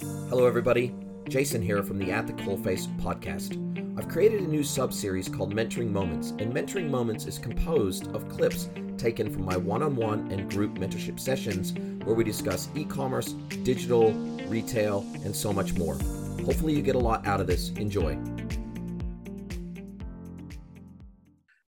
Hello, everybody. Jason here from the At the Coalface podcast. I've created a new sub series called Mentoring Moments, and Mentoring Moments is composed of clips taken from my one on one and group mentorship sessions where we discuss e commerce, digital, retail, and so much more. Hopefully, you get a lot out of this. Enjoy.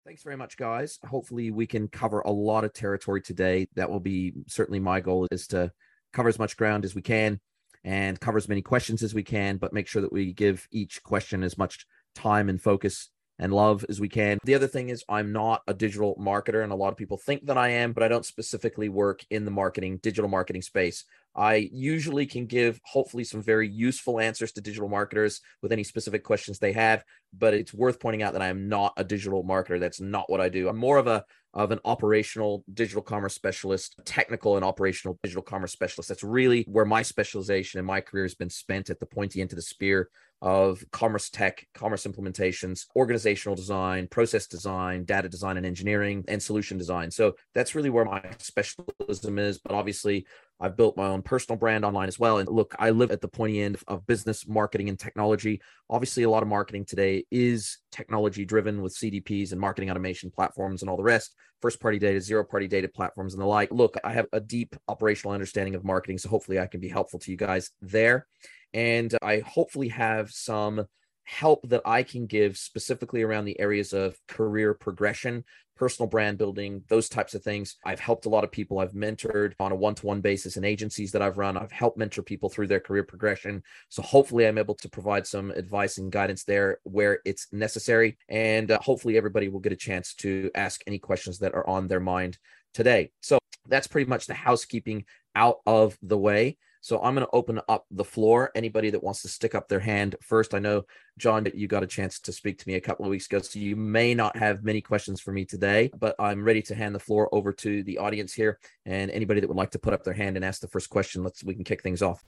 Thanks very much, guys. Hopefully, we can cover a lot of territory today. That will be certainly my goal is to cover as much ground as we can and cover as many questions as we can, but make sure that we give each question as much time and focus and love as we can. The other thing is, I'm not a digital marketer, and a lot of people think that I am, but I don't specifically work in the marketing, digital marketing space. I usually can give hopefully some very useful answers to digital marketers with any specific questions they have, but it's worth pointing out that I am not a digital marketer. That's not what I do. I'm more of a of an operational digital commerce specialist, technical and operational digital commerce specialist. That's really where my specialization in my career has been spent at the pointy end of the spear of commerce tech, commerce implementations, organizational design, process design, data design and engineering, and solution design. So that's really where my specialism is. But obviously, I've built my own personal brand online as well. And look, I live at the pointy end of business, marketing, and technology. Obviously, a lot of marketing today is technology driven with CDPs and marketing automation platforms and all the rest, first party data, zero party data platforms, and the like. Look, I have a deep operational understanding of marketing. So hopefully, I can be helpful to you guys there. And I hopefully have some help that I can give specifically around the areas of career progression, personal brand building, those types of things. I've helped a lot of people. I've mentored on a one to one basis in agencies that I've run. I've helped mentor people through their career progression. So hopefully, I'm able to provide some advice and guidance there where it's necessary. And uh, hopefully, everybody will get a chance to ask any questions that are on their mind today. So that's pretty much the housekeeping out of the way. So I'm going to open up the floor. Anybody that wants to stick up their hand first. I know, John, that you got a chance to speak to me a couple of weeks ago, so you may not have many questions for me today, but I'm ready to hand the floor over to the audience here. And anybody that would like to put up their hand and ask the first question, let's we can kick things off.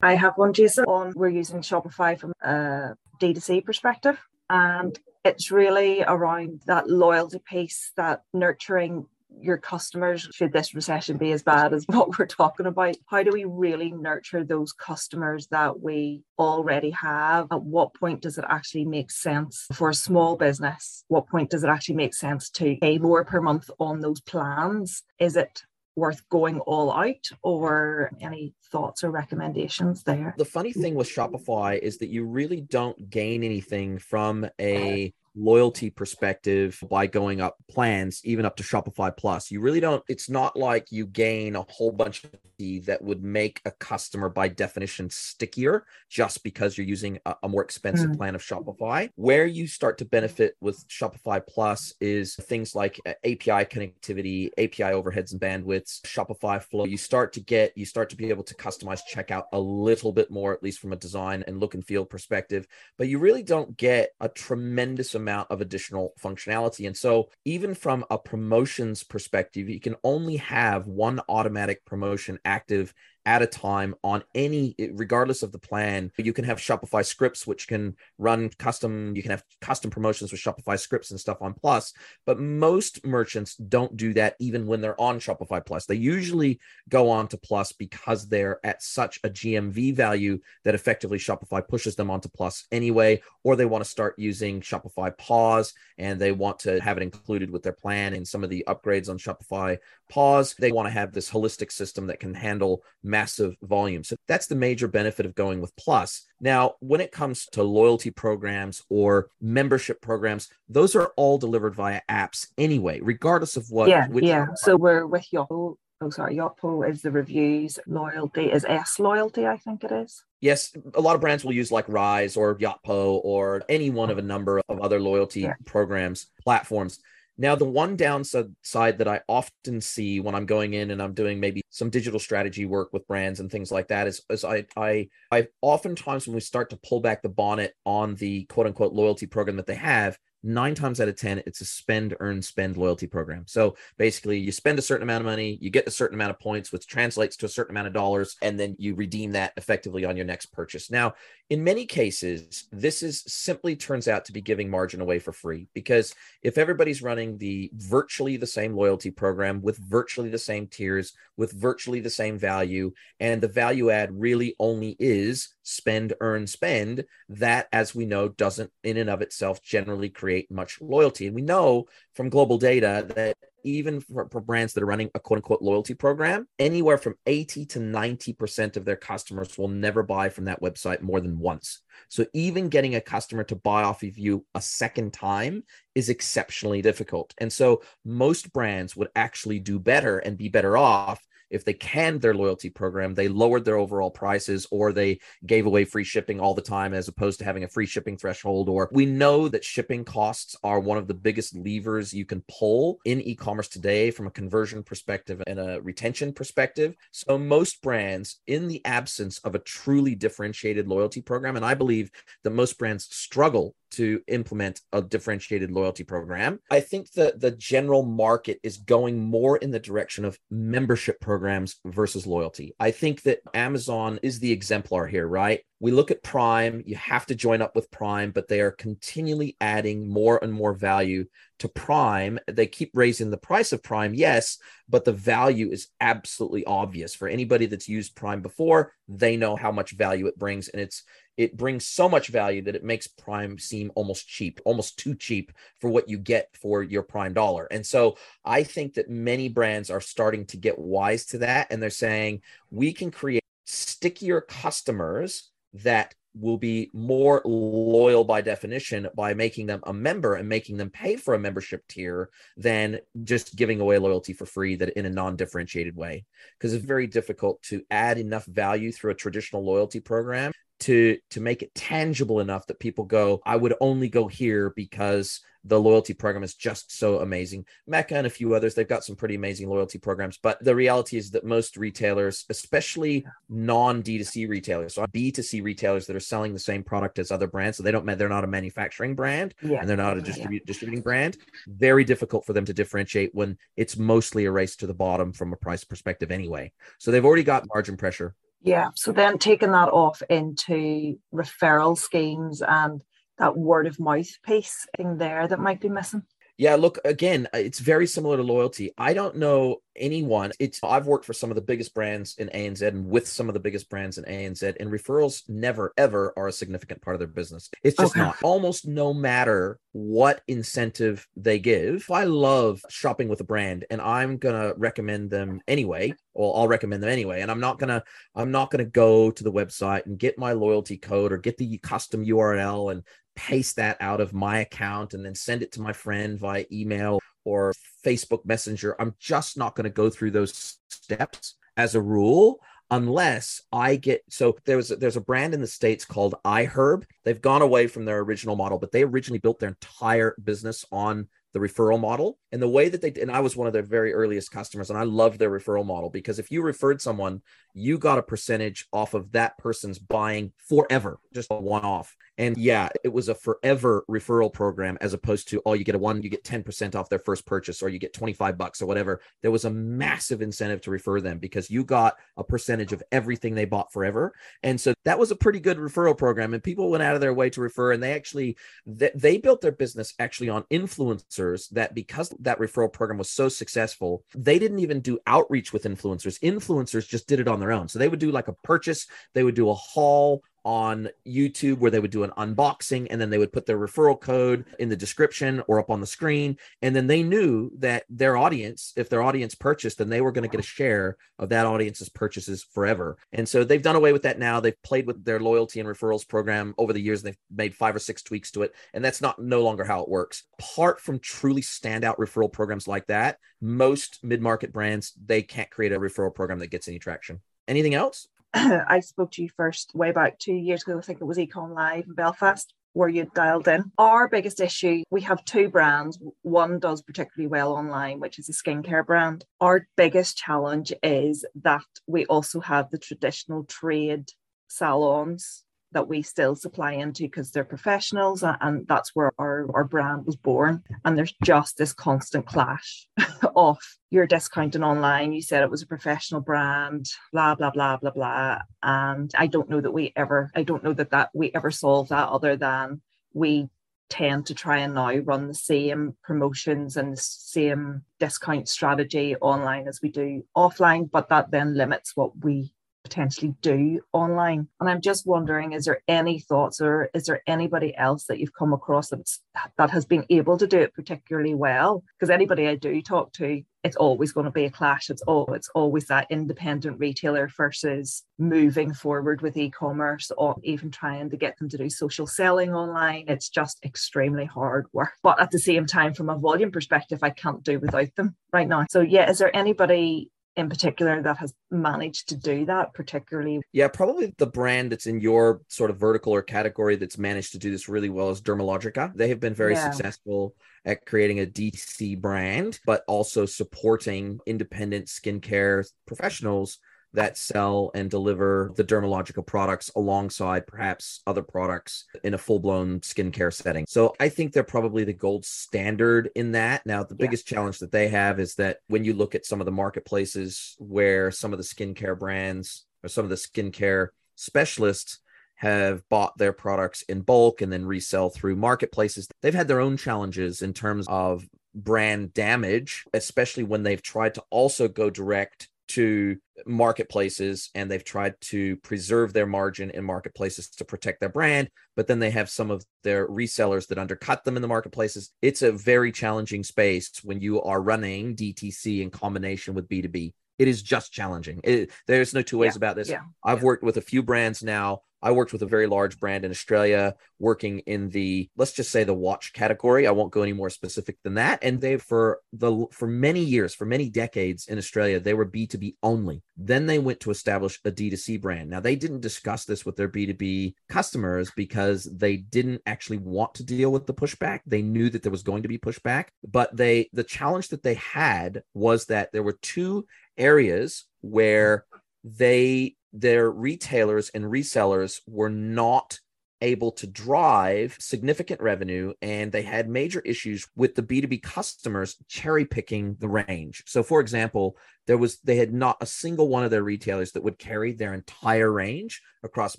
I have one, Jason, on we're using Shopify from a D2C perspective. And it's really around that loyalty piece, that nurturing your customers should this recession be as bad as what we're talking about? How do we really nurture those customers that we already have? At what point does it actually make sense for a small business? What point does it actually make sense to pay more per month on those plans? Is it worth going all out or any thoughts or recommendations there? The funny thing with shopify is that you really don't gain anything from a loyalty perspective by going up plans, even up to Shopify Plus. You really don't, it's not like you gain a whole bunch of that would make a customer by definition stickier just because you're using a, a more expensive mm. plan of Shopify. Where you start to benefit with Shopify Plus is things like uh, API connectivity, API overheads and bandwidths, Shopify Flow. You start to get, you start to be able to customize checkout a little bit more, at least from a design and look and feel perspective, but you really don't get a tremendous amount of additional functionality. And so, even from a promotions perspective, you can only have one automatic promotion active at a time on any regardless of the plan. You can have shopify scripts which can run custom you can have custom promotions with shopify scripts and stuff on plus but most merchants don't do that even when they're on shopify plus. They usually go on to plus because they're at such a gmv value that effectively shopify pushes them onto plus anyway or they want to start using shopify POS and they want to have it included with their plan and some of the upgrades on shopify POS. They want to have this holistic system that can handle massive volume. So that's the major benefit of going with Plus. Now, when it comes to loyalty programs or membership programs, those are all delivered via apps anyway, regardless of what. Yeah, yeah. So we're with Yotpo. Oh, sorry, Yotpo is the reviews. Loyalty is S Loyalty, I think it is. Yes, a lot of brands will use like Rise or Yotpo or any one of a number of other loyalty yeah. programs, platforms. Now, the one downside that I often see when I'm going in and I'm doing maybe some digital strategy work with brands and things like that is, is I, I, I oftentimes when we start to pull back the bonnet on the quote unquote loyalty program that they have, nine times out of 10, it's a spend, earn, spend loyalty program. So basically, you spend a certain amount of money, you get a certain amount of points, which translates to a certain amount of dollars, and then you redeem that effectively on your next purchase. Now, in many cases, this is simply turns out to be giving margin away for free because if everybody's running the virtually the same loyalty program with virtually the same tiers, with virtually the same value, and the value add really only is spend, earn, spend, that, as we know, doesn't in and of itself generally create much loyalty. And we know from global data that even for, for, brands that are running a quote unquote loyalty program, anywhere from 80 to 90% of their customers will never buy from that website more than once. So even getting a customer to buy off of you a second time is exceptionally difficult. And so most brands would actually do better and be better off if they canned their loyalty program, they lowered their overall prices or they gave away free shipping all the time as opposed to having a free shipping threshold. Or we know that shipping costs are one of the biggest levers you can pull in e commerce today from a conversion perspective and a retention perspective. So most brands, in the absence of a truly differentiated loyalty program, and I believe that most brands struggle to implement a differentiated loyalty program. I think that the general market is going more in the direction of membership programs versus loyalty. I think that Amazon is the exemplar here, right? We look at Prime, you have to join up with Prime, but they are continually adding more and more value to Prime. They keep raising the price of Prime, yes, but the value is absolutely obvious. For anybody that's used Prime before, they know how much value it brings and it's it brings so much value that it makes Prime seem almost cheap, almost too cheap for what you get for your Prime dollar. And so I think that many brands are starting to get wise to that. And they're saying we can create stickier customers that will be more loyal by definition by making them a member and making them pay for a membership tier than just giving away loyalty for free that in a non-differentiated way because it's very difficult to add enough value through a traditional loyalty program to to make it tangible enough that people go i would only go here because the loyalty program is just so amazing. Mecca and a few others they've got some pretty amazing loyalty programs but the reality is that most retailers especially non d2c retailers so b2c retailers that are selling the same product as other brands so they don't they're not a manufacturing brand yeah. and they're not a distribu- distributing brand very difficult for them to differentiate when it's mostly a race to the bottom from a price perspective anyway. So they've already got margin pressure yeah. So then taking that off into referral schemes and that word of mouth piece thing there that might be missing. Yeah, look, again, uh, it's very similar to loyalty. I don't know anyone. It's I've worked for some of the biggest brands in ANZ and with some of the biggest brands in ANZ, and referrals never ever are a significant part of their business. It's just okay. not. Almost no matter what incentive they give. I love shopping with a brand and I'm gonna recommend them anyway, well, I'll recommend them anyway. And I'm not gonna I'm not gonna go to the website and get my loyalty code or get the custom URL and paste that out of my account and then send it to my friend via email or Facebook Messenger. I'm just not going to go through those steps as a rule unless I get so there's a, there's a brand in the states called iHerb. They've gone away from their original model, but they originally built their entire business on the referral model and the way that they and I was one of their very earliest customers and I loved their referral model because if you referred someone you got a percentage off of that person's buying forever just a one off and yeah it was a forever referral program as opposed to oh you get a one you get 10% off their first purchase or you get 25 bucks or whatever there was a massive incentive to refer them because you got a percentage of everything they bought forever and so that was a pretty good referral program and people went out of their way to refer and they actually they, they built their business actually on influencers influencers that because that referral program was so successful, they didn't even do outreach with influencers. Influencers just did it on their own. So they would do like a purchase, they would do a haul on YouTube where they would do an unboxing and then they would put their referral code in the description or up on the screen. And then they knew that their audience, if their audience purchased, then they were going to get a share of that audience's purchases forever. And so they've done away with that now. They've played with their loyalty and referrals program over the years. and They've made five or six tweaks to it. And that's not no longer how it works. Apart from truly standout referral programs like that, most mid market brands, they can't create a referral program that gets any traction. Anything else? I spoke to you first way back two years ago. I think it was Econ Live in Belfast where you dialed in. Our biggest issue, we have two brands. One does particularly well online, which is a skincare brand. Our biggest challenge is that we also have the traditional trade salons that we still supply into because they're professionals and that's where our, our brand was born. And there's just this constant clash of you're discounting online. You said it was a professional brand, blah, blah, blah, blah, blah. And I don't know that we ever, I don't know that, that we ever solve that other than we tend to try and now run the same promotions and the same discount strategy online as we do offline, but that then limits what we potentially do online. And I'm just wondering, is there any thoughts or is there anybody else that you've come across that's, that has been able to do it particularly well? Because anybody I do talk to, it's always going to be a clash. It's all it's always that independent retailer versus moving forward with e-commerce or even trying to get them to do social selling online. It's just extremely hard work. But at the same time, from a volume perspective, I can't do without them right now. So yeah, is there anybody in particular that has managed to do that particularly yeah probably the brand that's in your sort of vertical or category that's managed to do this really well is dermalogica they have been very yeah. successful at creating a dc brand but also supporting independent skincare professionals that sell and deliver the Dermalogica products alongside perhaps other products in a full-blown skincare setting. So I think they're probably the gold standard in that. Now, the biggest challenge that they have is that when you look at some of the marketplaces where some of the skincare brands or some of the skincare specialists have bought their products in bulk and then resell through marketplaces. They've had their own challenges in terms of brand damage, especially when they've tried to also go direct to marketplaces and they've tried to preserve their margin in marketplaces to protect their brand but then they have some of their resellers that undercut them in the marketplaces. It's a very challenging space when you are running DTC in combination with B2B it is just challenging. It, there's no two ways yeah, about this. Yeah, i've yeah. worked with a few brands now I worked with a very large brand in Australia working in the let's just say the watch category. I won't go any more specific than that. And they for the for many years, for many decades in Australia, they were B2B only. Then they went to establish a D2C brand. Now they didn't discuss this with their B2B customers because they didn't actually want to deal with the pushback. They knew that there was going to be pushback, but they the challenge that they had was that there were two areas where they their retailers and resellers were not able to drive significant revenue and they had major issues with the B2B customers cherry picking the range. So for example, there was they had not a single one of their retailers that would carry their entire range across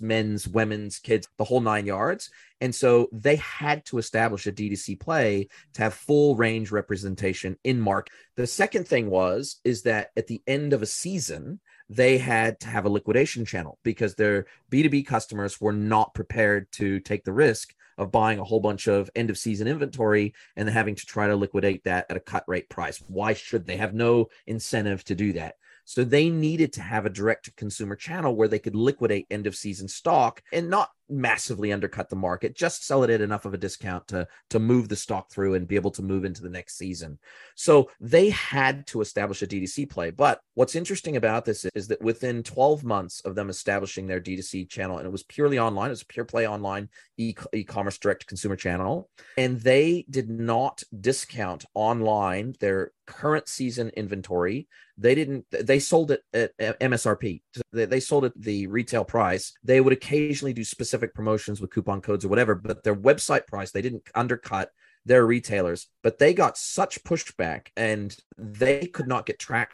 men's, women's, kids, the whole 9 yards. And so they had to establish a D2C play to have full range representation in market. The second thing was is that at the end of a season, they had to have a liquidation channel because their B2B customers were not prepared to take the risk of buying a whole bunch of end of season inventory and then having to try to liquidate that at a cut rate price. Why should they have no incentive to do that? So they needed to have a direct to consumer channel where they could liquidate end of season stock and not massively undercut the market, just sell it at enough of a discount to, to move the stock through and be able to move into the next season. So they had to establish a D2C play. But what's interesting about this is that within 12 months of them establishing their D2C channel, and it was purely online, it was a pure play online e- e-commerce direct consumer channel, and they did not discount online their current season inventory. They didn't, they sold it at MSRP. They sold it the retail price. They would occasionally do specific specific promotions with coupon codes or whatever, but their website price, they didn't undercut their retailers, but they got such pushback and they could not get tracked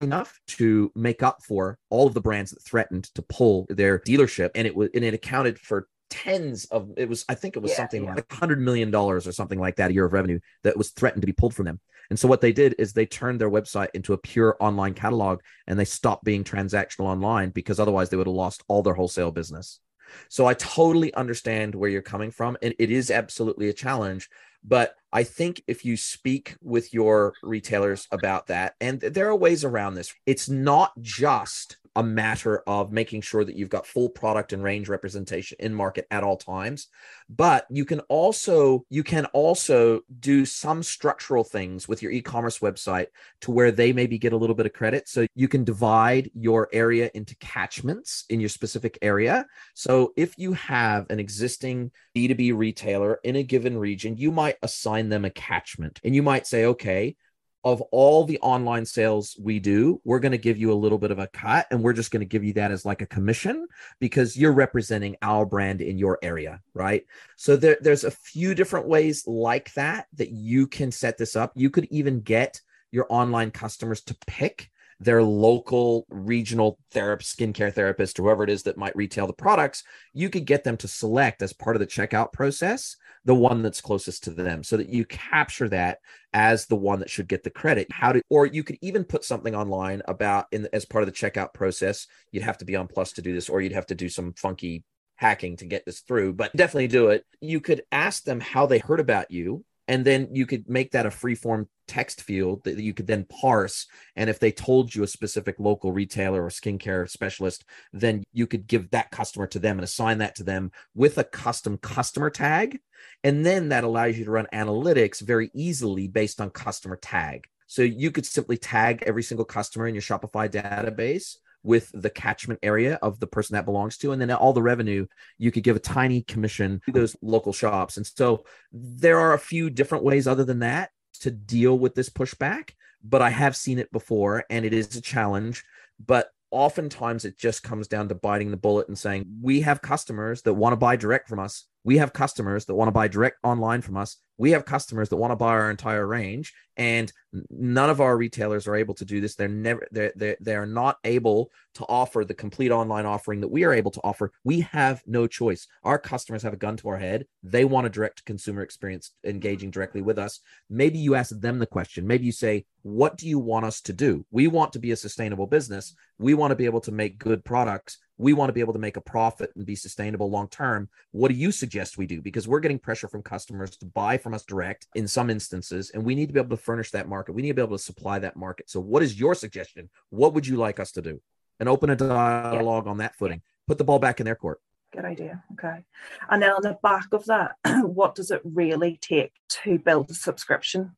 enough to make up for all of the brands that threatened to pull their dealership. And it was and it accounted for tens of it was i think it was yeah, something yeah. like 100 million dollars or something like that a year of revenue that was threatened to be pulled from them. And so what they did is they turned their website into a pure online catalog and they stopped being transactional online because otherwise they would have lost all their wholesale business so I totally understand where you're coming from. And it is absolutely a challenge. But I think if you speak with your retailers about that, and there are ways around this, it's not just a matter of making sure that you've got full product and range representation in market at all times. But you can also you can also do some structural things with your e-commerce website to where they maybe get a little bit of credit. So you can divide your area into catchments in your specific area. So if you have an existing b2b retailer in a given region you might assign them a catchment and you might say okay of all the online sales we do, we're going to give you a little bit of a cut and we're just going to give you that as like a commission because you're representing our brand in your area, right? So there, there's a few different ways like that that you can set this up. You could even get your online customers to pick their local regional therapist, skincare therapist, whoever it is that might retail the products, you could get them to select as part of the checkout process the one that's closest to them so that you capture that as the one that should get the credit. How to or you could even put something online about in as part of the checkout process. You'd have to be on plus to do this or you'd have to do some funky hacking to get this through but definitely do it. You could ask them how they heard about you and then you could make that a free form text field that you could then parse. And if they told you a specific local retailer or skincare specialist then you could give that customer to them and assign that to them with a custom customer tag. And then that allows you to run analytics very easily based on customer tag. So you could simply tag every single customer in your shopify database with the catchment area of the person that belongs to and then all the revenue you could give a tiny commission to those local shops. And so there are a few different ways other than that to deal with this pushback but i have seen it before and it is a challenge. But oftentimes it just comes down to biting the bullet and saying we have customers that want to buy direct from us. We have customers that want to buy direct online from us we have customers that want to buy our entire range and none of our retailers are able to do this. They're never they're, they're they're not able to offer the complete online offering that we are able to offer. We have no choice. Our customers have a gun to our head. They want a direct consumer experience engaging directly with us. Maybe you ask them the question. Maybe you say what do you want us to do? We want to be a sustainable business. We want to be able to make good products we want to be able to make a profit and be sustainable long term. What do you suggest we do? Because we're getting pressure from customers to buy from us direct in some instances, and we need to be able to furnish that market. We need to be able to supply that market. So, what is your suggestion? What would you like us to do? And open a dialogue yeah. on that footing. Put the ball back in their court. Good idea. Okay. And then on the back of that, what does it really take to build a subscription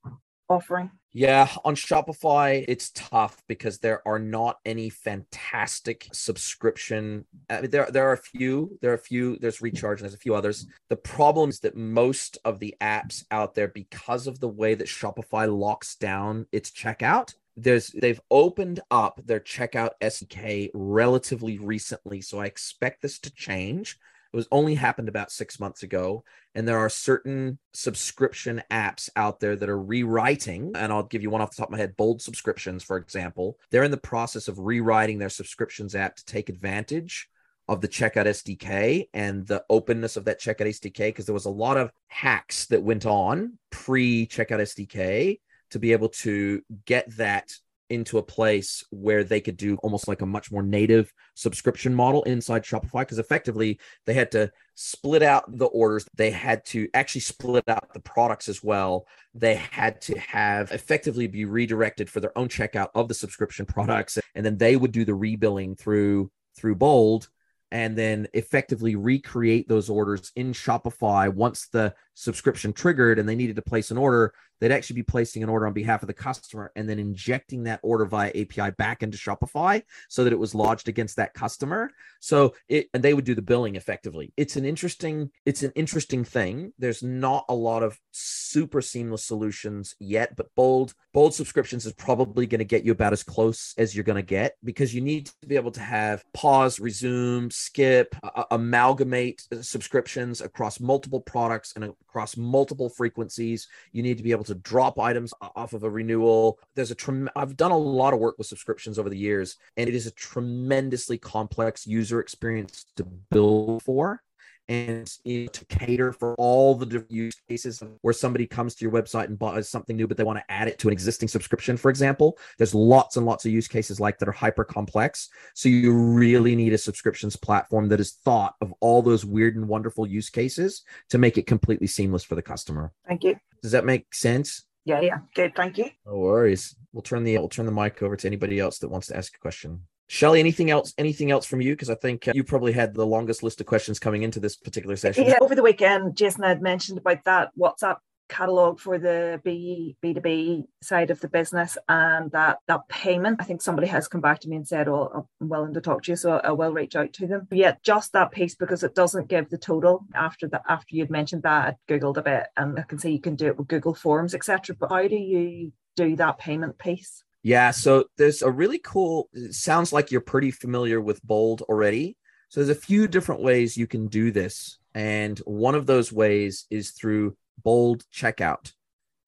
offering? Yeah, on Shopify, it's tough because there are not any fantastic subscription. I mean, there, there are a few. There are a few. There's Recharge and there's a few others. The problem is that most of the apps out there, because of the way that Shopify locks down its checkout, there's they've opened up their checkout SDK relatively recently. So I expect this to change. It was only happened about six months ago. And there are certain subscription apps out there that are rewriting. And I'll give you one off the top of my head Bold Subscriptions, for example. They're in the process of rewriting their subscriptions app to take advantage of the checkout SDK and the openness of that checkout SDK because there was a lot of hacks that went on pre checkout SDK to be able to get that into a place where they could do almost like a much more native subscription model inside Shopify because effectively they had to split out the orders. They had to actually split out the products as well. They had to have effectively be redirected for their own checkout of the subscription products and then they would do the rebilling through through bold and then effectively recreate those orders in Shopify once the subscription triggered and they needed to place an order they'd actually be placing an order on behalf of the customer and then injecting that order via API back into Shopify so that it was lodged against that customer. So it and they would do the billing effectively. It's an interesting it's an interesting thing. There's not a lot of super seamless solutions yet, but bold bold subscriptions is probably going to get you about as close as you're going to get because you need to be able to have pause, resume, skip, uh, amalgamate subscriptions across multiple products and across multiple frequencies. You need to be able to drop items off of a renewal. There's a trem- I've done a lot of work with subscriptions over the years, and it is a tremendously complex user experience to build for and you know, to cater for all the different use cases where somebody comes to your website and buys something new, but they want to add it to an existing subscription, for example. There's lots and lots of use cases like that are hyper complex. So you really need a subscriptions platform that is thought of all those weird and wonderful use cases to make it completely seamless for the customer. Thank you. Does that make sense? Yeah, yeah. Good. Thank you. No worries. We'll turn the we'll turn the mic over to anybody else that wants to ask a question. Shelly, anything else? Anything else from you? Because I think uh, you probably had the longest list of questions coming into this particular session. Yeah, over the weekend, Jason had mentioned about that WhatsApp catalog for the B B2B side of the business and that that payment. I think somebody has come back to me and said, Oh, I'm willing to talk to you, so I will reach out to them. But yeah, just that piece because it doesn't give the total after that after you'd mentioned that I googled a bit and I can see you can do it with Google Forms, etc. But how do you do that payment piece? Yeah, so there's a really cool, sounds like you're pretty familiar with Bold already. So there's a few different ways you can do this. And one of those ways is through Bold Checkout.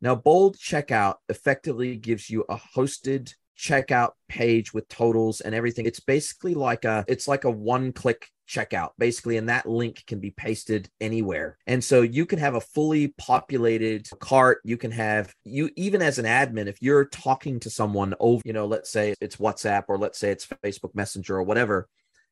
Now, Bold Checkout effectively gives you a hosted checkout page with totals and everything. It's basically like a it's like a one-click checkout basically and that link can be pasted anywhere. And so you can have a fully populated cart. You can have you even as an admin if you're talking to someone over you know let's say it's whatsapp or let's say it's facebook messenger or whatever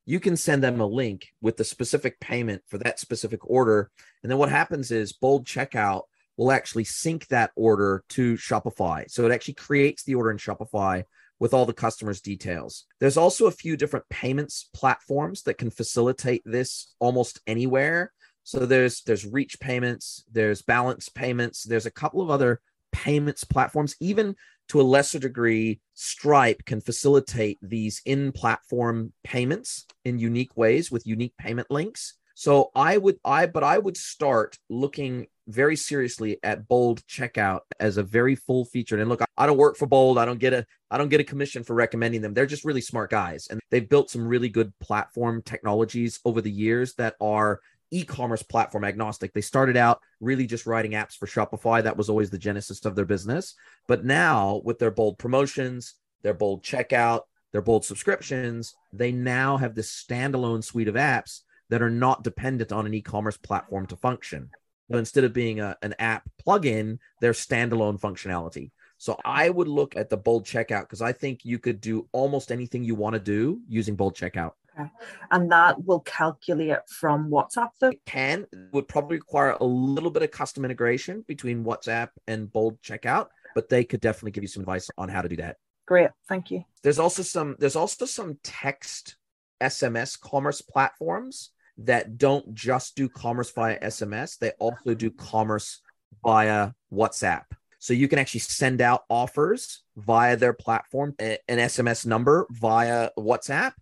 you can send them a link with the specific payment for that specific order. And then what happens is bold checkout will actually sync that order to Shopify. So it actually creates the order in Shopify with all the customers' details. There's also a few different payments platforms that can facilitate this almost anywhere. So there's there's reach payments, there's balance payments, there's a couple of other payments platforms even to a lesser degree stripe can facilitate these in platform payments in unique ways with unique payment links so I would I but I would start looking very seriously at Bold checkout as a very full featured. And look, I don't work for Bold. I don't get a I don't get a commission for recommending them. They're just really smart guys and they've built some really good platform technologies over the years that are e-commerce platform agnostic. They started out really just writing apps for Shopify. That was always the genesis of their business. But now with their bold promotions, their bold checkout, their bold subscriptions, they now have this standalone suite of apps that are not dependent on an e-commerce platform to function. So instead of being a, an app plugin, they're standalone functionality. So I would look at the bold checkout because I think you could do almost anything you want to do using bold checkout. Okay. And that will calculate from WhatsApp though? It can would probably require a little bit of custom integration between WhatsApp and bold checkout, but they could definitely give you some advice on how to do that. Great. Thank you. There's also some there's also some text SMS commerce platforms that don't just do commerce via SMS, they also do commerce via WhatsApp. So you can actually send out offers via their platform, an SMS number via WhatsApp.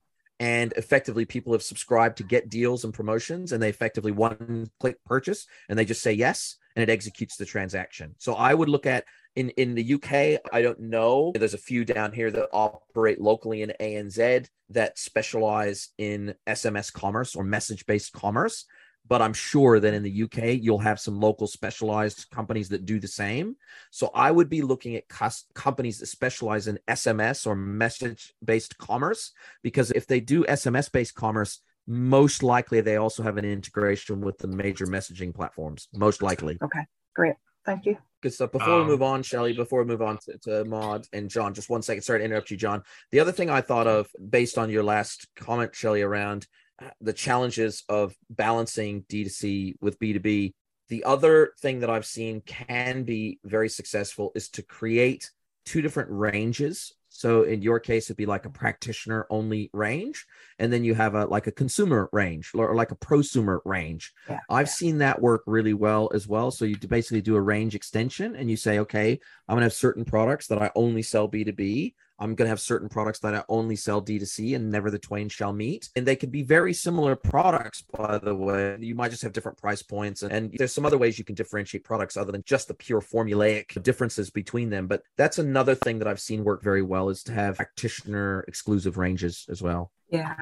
And effectively, people have subscribed to get deals and promotions, and they effectively one click purchase and they just say yes, and it executes the transaction. So I would look at in in the UK, I don't know. There's a few down here that operate locally in ANZ that specialize in SMS commerce or message based commerce. But I'm sure that in the UK, you'll have some local specialized companies that do the same. So I would be looking at cus- companies that specialize in SMS or message based commerce, because if they do SMS based commerce, most likely they also have an integration with the major messaging platforms. Most likely. Okay, great. Thank you. Good stuff. Before um, we move on, Shelly, before we move on to, to Maud and John, just one second. Sorry to interrupt you, John. The other thing I thought of based on your last comment, Shelly, around uh, the challenges of balancing D2C with B2B, the other thing that I've seen can be very successful is to create two different ranges so in your case, it'd be like a practitioner only range, and then you have a like a consumer range or like a prosumer range. Yeah, I've yeah. seen that work really well as well. So you basically do a range extension, and you say, okay, I'm gonna have certain products that I only sell B2B. I'm going to have certain products that I only sell D2C and never the twain shall meet. And they could be very similar products, by the way. You might just have different price points. And, and there's some other ways you can differentiate products other than just the pure formulaic differences between them. But that's another thing that I've seen work very well is to have practitioner exclusive ranges as well. Yeah.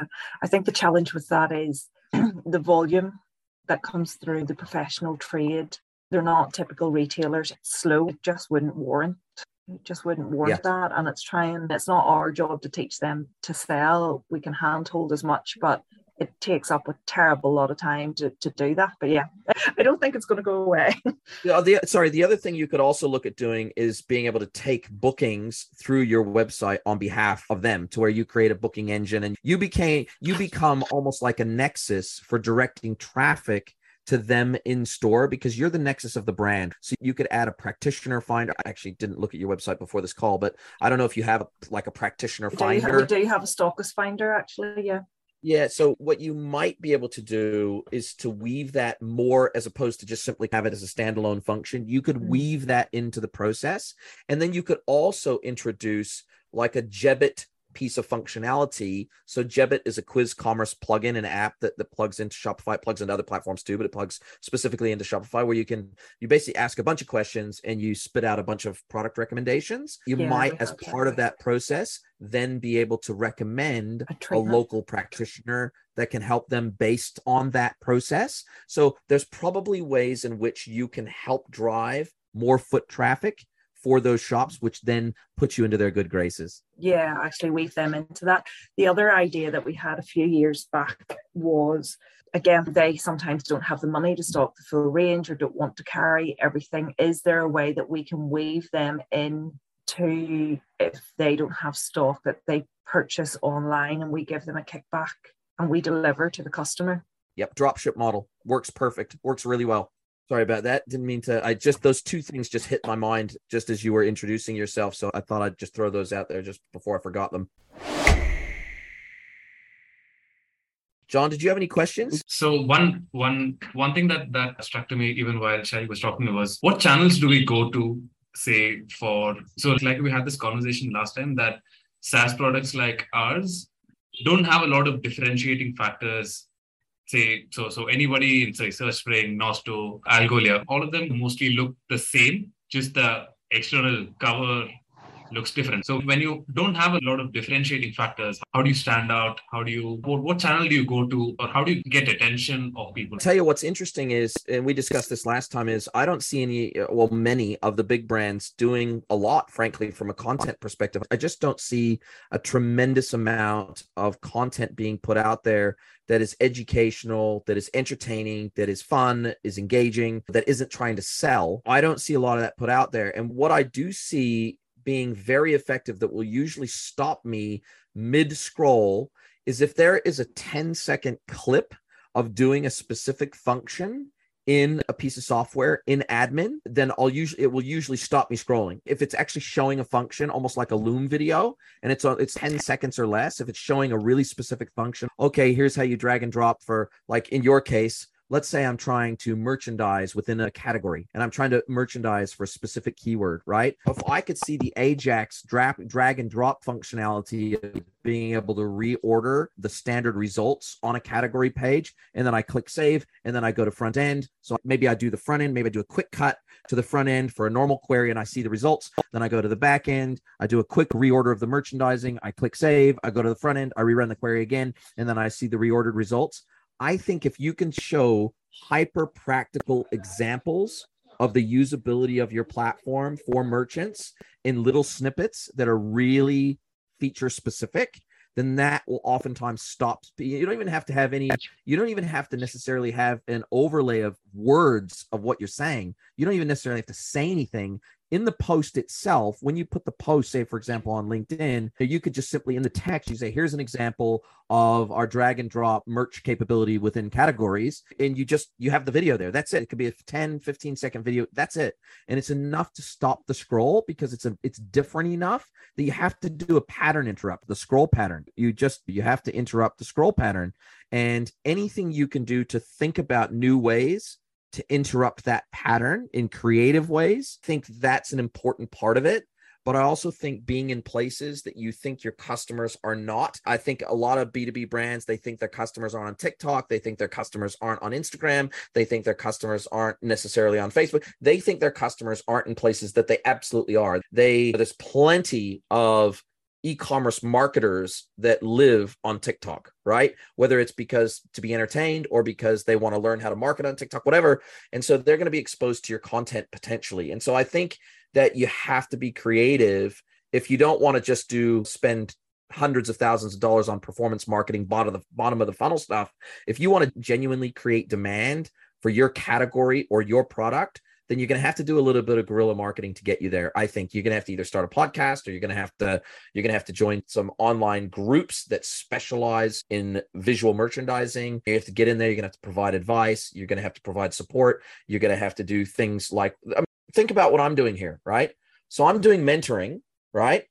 I think the challenge with that is the volume that comes through the professional trade. They're not typical retailers. It's slow. It just wouldn't warrant just wouldn't warrant yeah. that. And it's trying, it's not our job to teach them to sell. We can handhold as much, but it takes up a terrible lot of time to, to do that. But yeah, I don't think it's going to go away. yeah, the, sorry, the other thing you could also look at doing is being able to take bookings through your website on behalf of them to where you create a booking engine and you became you become almost like a nexus for directing traffic to them in store because you're the nexus of the brand. So you could add a practitioner finder. I actually didn't look at your website before this call, but I don't know if you have like a practitioner do finder. You have, do you have a stockist finder actually? Yeah. Yeah. So what you might be able to do is to weave that more as opposed to just simply have it as a standalone function. You could mm-hmm. weave that into the process. And then you could also introduce like a Jebbit piece of functionality. So Jebbit is a quiz commerce plugin, an app that, that plugs into Shopify, it plugs into other platforms too, but it plugs specifically into Shopify where you can you basically ask a bunch of questions and you spit out a bunch of product recommendations. You yeah, might, as part of that process, then be able to recommend a, a local practitioner that can help them based on that process. So there's probably ways in which you can help drive more foot traffic for those shops, which then puts you into their good graces. Yeah, actually weave them into that. The other idea that we had a few years back was again, they sometimes don't have the money to stock the full range or don't want to carry everything. Is there a way that we can weave them in to if they don't have stock that they purchase online and we give them a kickback and we deliver to the customer? Yep, dropship model works perfect, works really well. Sorry about that. Didn't mean to. I just those two things just hit my mind just as you were introducing yourself. So I thought I'd just throw those out there just before I forgot them. John, did you have any questions? So one one one thing that that struck to me even while Shai was talking was what channels do we go to say for so like we had this conversation last time that SaaS products like ours don't have a lot of differentiating factors say so so anybody in say SearchSpring, Nosto, Algolia, all of them mostly look the same, just the external cover looks different. So when you don't have a lot of differentiating factors, how do you stand out? How do you what, what channel do you go to or how do you get attention of people? I'll tell you what's interesting is and we discussed this last time is I don't see any well many of the big brands doing a lot frankly from a content perspective. I just don't see a tremendous amount of content being put out there that is educational, that is entertaining, that is fun, is engaging, that isn't trying to sell. I don't see a lot of that put out there. And what I do see being very effective that will usually stop me mid scroll is if there is a 10 second clip of doing a specific function in a piece of software in admin then i'll usually it will usually stop me scrolling. If it's actually showing a function almost like a loom video and it's it's 10 seconds or less if it's showing a really specific function okay here's how you drag and drop for like in your case let's say I'm trying to merchandise within a category and I'm trying to merchandise for a specific keyword, right? If I could see the Ajax drag, drag and drop functionality of being able to reorder the standard results on a category page, and then I click save, and then I go to front end. So maybe I do the front end, maybe I do a quick cut to the front end for a normal query and I see the results. Then I go to the back end, I do a quick reorder of the merchandising, I click save, I go to the front end, I rerun the query again, and then I see the reordered results. I think if you can show hyper practical examples of the usability of your platform for merchants in little snippets that are really feature specific, then that will oftentimes stop. You don't even have to have any, you don't even have to necessarily have an overlay of words of what you're saying. You don't even necessarily have to say anything in the post itself, when you put the post, say, for example, on LinkedIn, you could just simply in the text, you say, here's an example of our drag and drop merch capability within categories. And you just, you have the video there. That's it. It could be a 10, 15 second video. That's it. And it's enough to stop the scroll because it's a, it's different enough that you have to do a pattern interrupt, the scroll pattern. You just, you have to interrupt the scroll pattern. And anything you can do to think about new ways to interrupt that pattern in creative ways. I think that's an important part of it. But I also think being in places that you think your customers are not. I think a lot of B2B brands, they think their customers aren't on TikTok. They think their customers aren't on Instagram. They think their customers aren't necessarily on Facebook. They think their customers aren't in places that they absolutely are. They, there's plenty of e-commerce marketers that live on TikTok, right? Whether it's because to be entertained or because they want to learn how to market on TikTok, whatever. And so they're going to be exposed to your content potentially. And so I think that you have to be creative if you don't want to just do spend hundreds of thousands of dollars on performance marketing bottom of the bottom of the funnel stuff if you want to genuinely create demand for your category or your product then you're going to have to do a little bit of guerrilla marketing to get you there. I think you're going to have to either start a podcast or you're going to have to you're going to have to join some online groups that specialize in visual merchandising. You have to get in there. You're going to have to provide advice. You're going to have to provide support. You're going to have to do things like I mean, think about what I'm doing here, right? So I'm doing mentoring, right?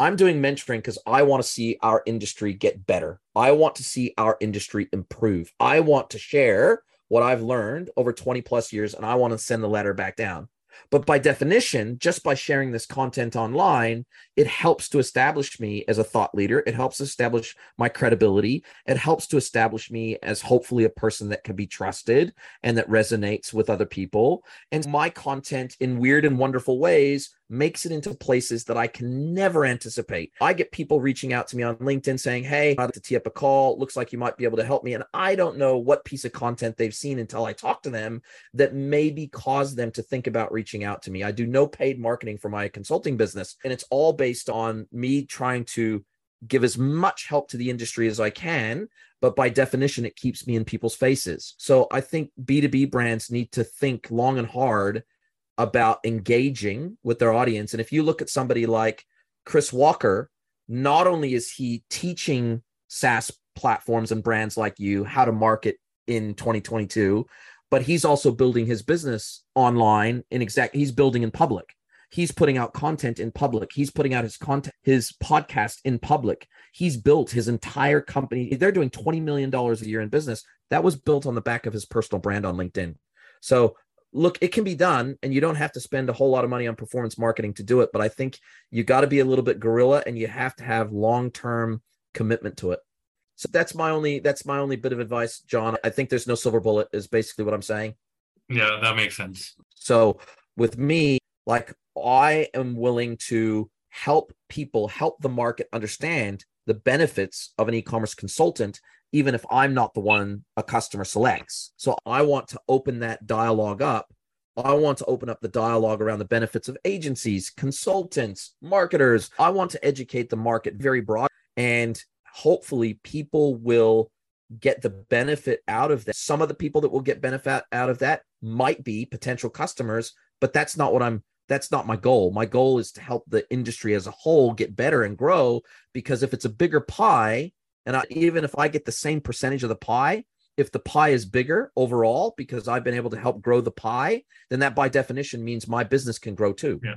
I'm doing mentoring because I want to see our industry get better. I want to see our industry improve. I want to share what I've learned over 20 plus years and I want to send the letter back down. But by definition, just by sharing this content online, it helps to establish me as a thought leader. It helps establish my credibility. It helps to establish me as hopefully a person that can be trusted and that resonates with other people. And my content in weird and wonderful ways makes it into places that I can never anticipate. I get people reaching out to me on LinkedIn saying, Hey, I'd like to tee up a call. Looks like you might be able to help me. And I don't know what piece of content they've seen until I talk to them that maybe cause them to think about reaching out to me. I do no paid marketing for my consulting business, and it's all based on me trying to give as much help to the industry as I can. But by definition, it keeps me in people's faces. So I think B2B brands need to think long and hard about engaging with their audience. And if you look at somebody like Chris Walker, not only is he teaching SaaS platforms and brands like you how to market in 2022, but he's also building his business online in exact he's building in public. He's putting out content in public. He's putting out his content, his podcast in public. He's built his entire company. They're doing $20 million a year in business. That was built on the back of his personal brand on LinkedIn. So look, it can be done, and you don't have to spend a whole lot of money on performance marketing to do it. But I think you got to be a little bit guerrilla, and you have to have long term commitment to it. So that's my only that's my only bit of advice, John. I think there's no silver bullet, is basically what I'm saying. Yeah, that makes sense. So with me, like I am willing to help people, help the market understand the benefits of an e-commerce consultant even if I'm not the one a customer selects. So I want to open that dialogue up. I want to open up the dialogue around the benefits of agencies, consultants, marketers. I want to educate the market very broad and hopefully people will get the benefit out of that. Some of the people that will get benefit out of that might be potential customers, but that's not what I'm that's not my goal. My goal is to help the industry as a whole get better and grow because if it's a bigger pie, and I, even if I get the same percentage of the pie, if the pie is bigger overall because I've been able to help grow the pie, then that by definition means my business can grow too. Yeah,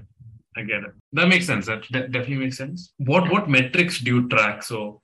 I get it. That makes sense. That, that definitely makes sense. What what metrics do you track? So,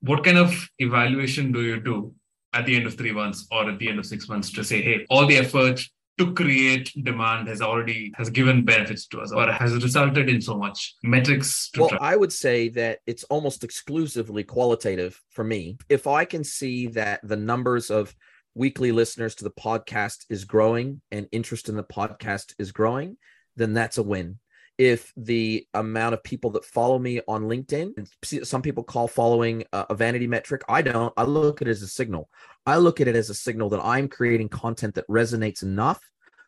what kind of evaluation do you do at the end of three months or at the end of six months to say, hey, all the effort to create demand has already has given benefits to us or has resulted in so much metrics well i would say that it's almost exclusively qualitative for me. If i can see that the numbers of weekly listeners to the podcast is growing and interest in the podcast is growing then that's a win if the amount of people that follow me on LinkedIn, some people call following a vanity metric. I don't. I look at it as a signal. I look at it as a signal that I'm creating content that resonates enough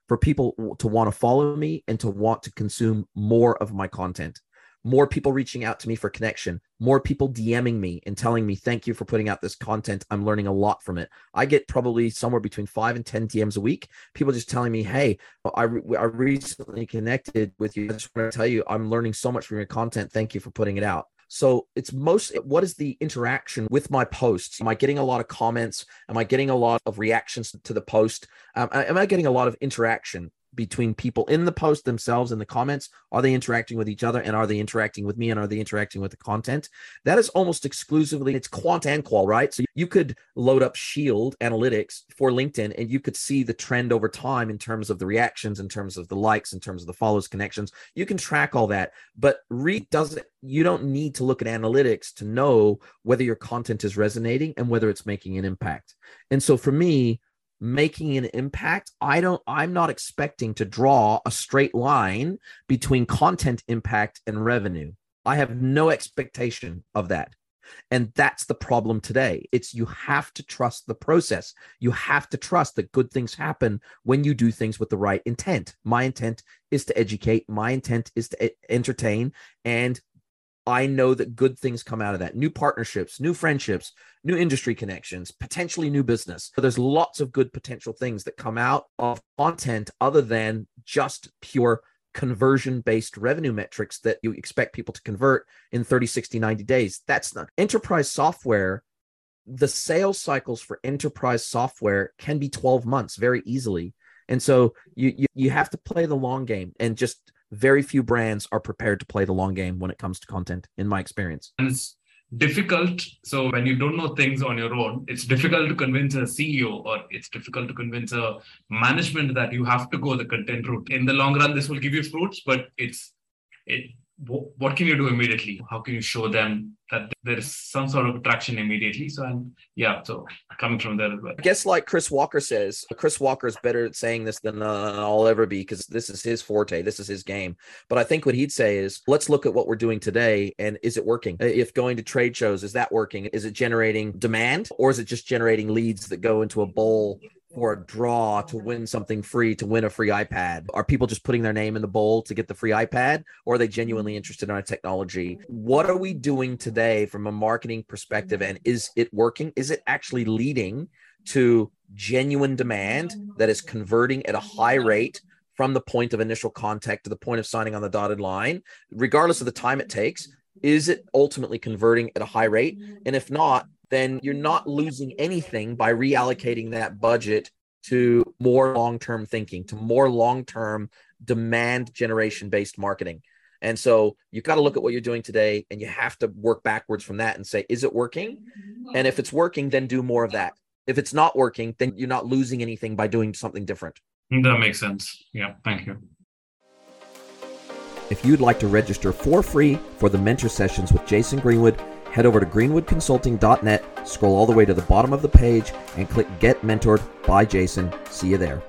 for people to want to follow me and to want to consume more of my content more people reaching out to me for connection, more people DMing me and telling me, thank you for putting out this content. I'm learning a lot from it. I get probably somewhere between five and 10 DMs a week. People just telling me, hey, I, re- I recently connected with you. I just want to tell you, I'm learning so much from your content. Thank you for putting it out. So it's most what is the interaction with my posts? Am I getting a lot of comments? Am I getting a lot of reactions to the post? Um, am I getting a lot of interaction? Between people in the post themselves in the comments. Are they interacting with each other? And are they interacting with me? And are they interacting with the content? That is almost exclusively it's quant and qual right? So you could load up shield analytics for linkedin and you could see the trend over time in terms of the reactions in terms of the likes in terms of the follows connections. You can track all that but read doesn't you don't need to look at analytics to know whether your content is resonating and whether it's making an impact. And so for me making an impact i don't i'm not expecting to draw a straight line between content impact and revenue. I have no expectation of that. And that's the problem today. It's you have to trust the process. You have to trust that good things happen when you do things with the right intent. My intent is to educate. My intent is to entertain. And I know that good things come out of that new partnerships, new friendships, new industry connections, potentially new business. So there's lots of good potential things that come out of content other than just pure conversion based revenue metrics that you expect people to convert in 30, 60, 90 days. That's not enterprise software. The sales cycles for enterprise software can be 12 months very easily. And so you, you, you have to play the long game and just very few brands are prepared to play the long game when it comes to content in my experience and it's difficult. So when you don't know things on your own, it's difficult to convince a CEO or it's difficult to convince a management that you have to go the content route. In the long run, this will give you fruits, but it's it what can you do immediately? How can you show them that there is some sort of traction immediately? So, and yeah, so coming from there as well. I guess, like Chris Walker says, Chris Walker is better at saying this than uh, I'll ever be because this is his forte, this is his game. But I think what he'd say is, let's look at what we're doing today and is it working? If going to trade shows, is that working? Is it generating demand or is it just generating leads that go into a bowl for a draw to win something free to win a free iPad? Are people just putting their name in the bowl to get the free iPad or are they genuinely mm-hmm. interested in our technology? What are we doing today from a marketing perspective and is it working? Is it actually leading to genuine demand that is converting at a high rate from the point of initial contact to the point of signing on the dotted line, regardless of the time it takes? Is it ultimately converting at a high rate? And if not, then you're not losing anything by reallocating that budget to more long term thinking, to more long term demand generation based marketing. And so you've got to look at what you're doing today and you have to work backwards from that and say, is it working? And if it's working, then do more of that. If it's not working, then you're not losing anything by doing something different. That makes sense. Yeah. Thank you. If you'd like to register for free for the mentor sessions with Jason Greenwood, head over to greenwoodconsulting.net, scroll all the way to the bottom of the page, and click Get Mentored by Jason. See you there.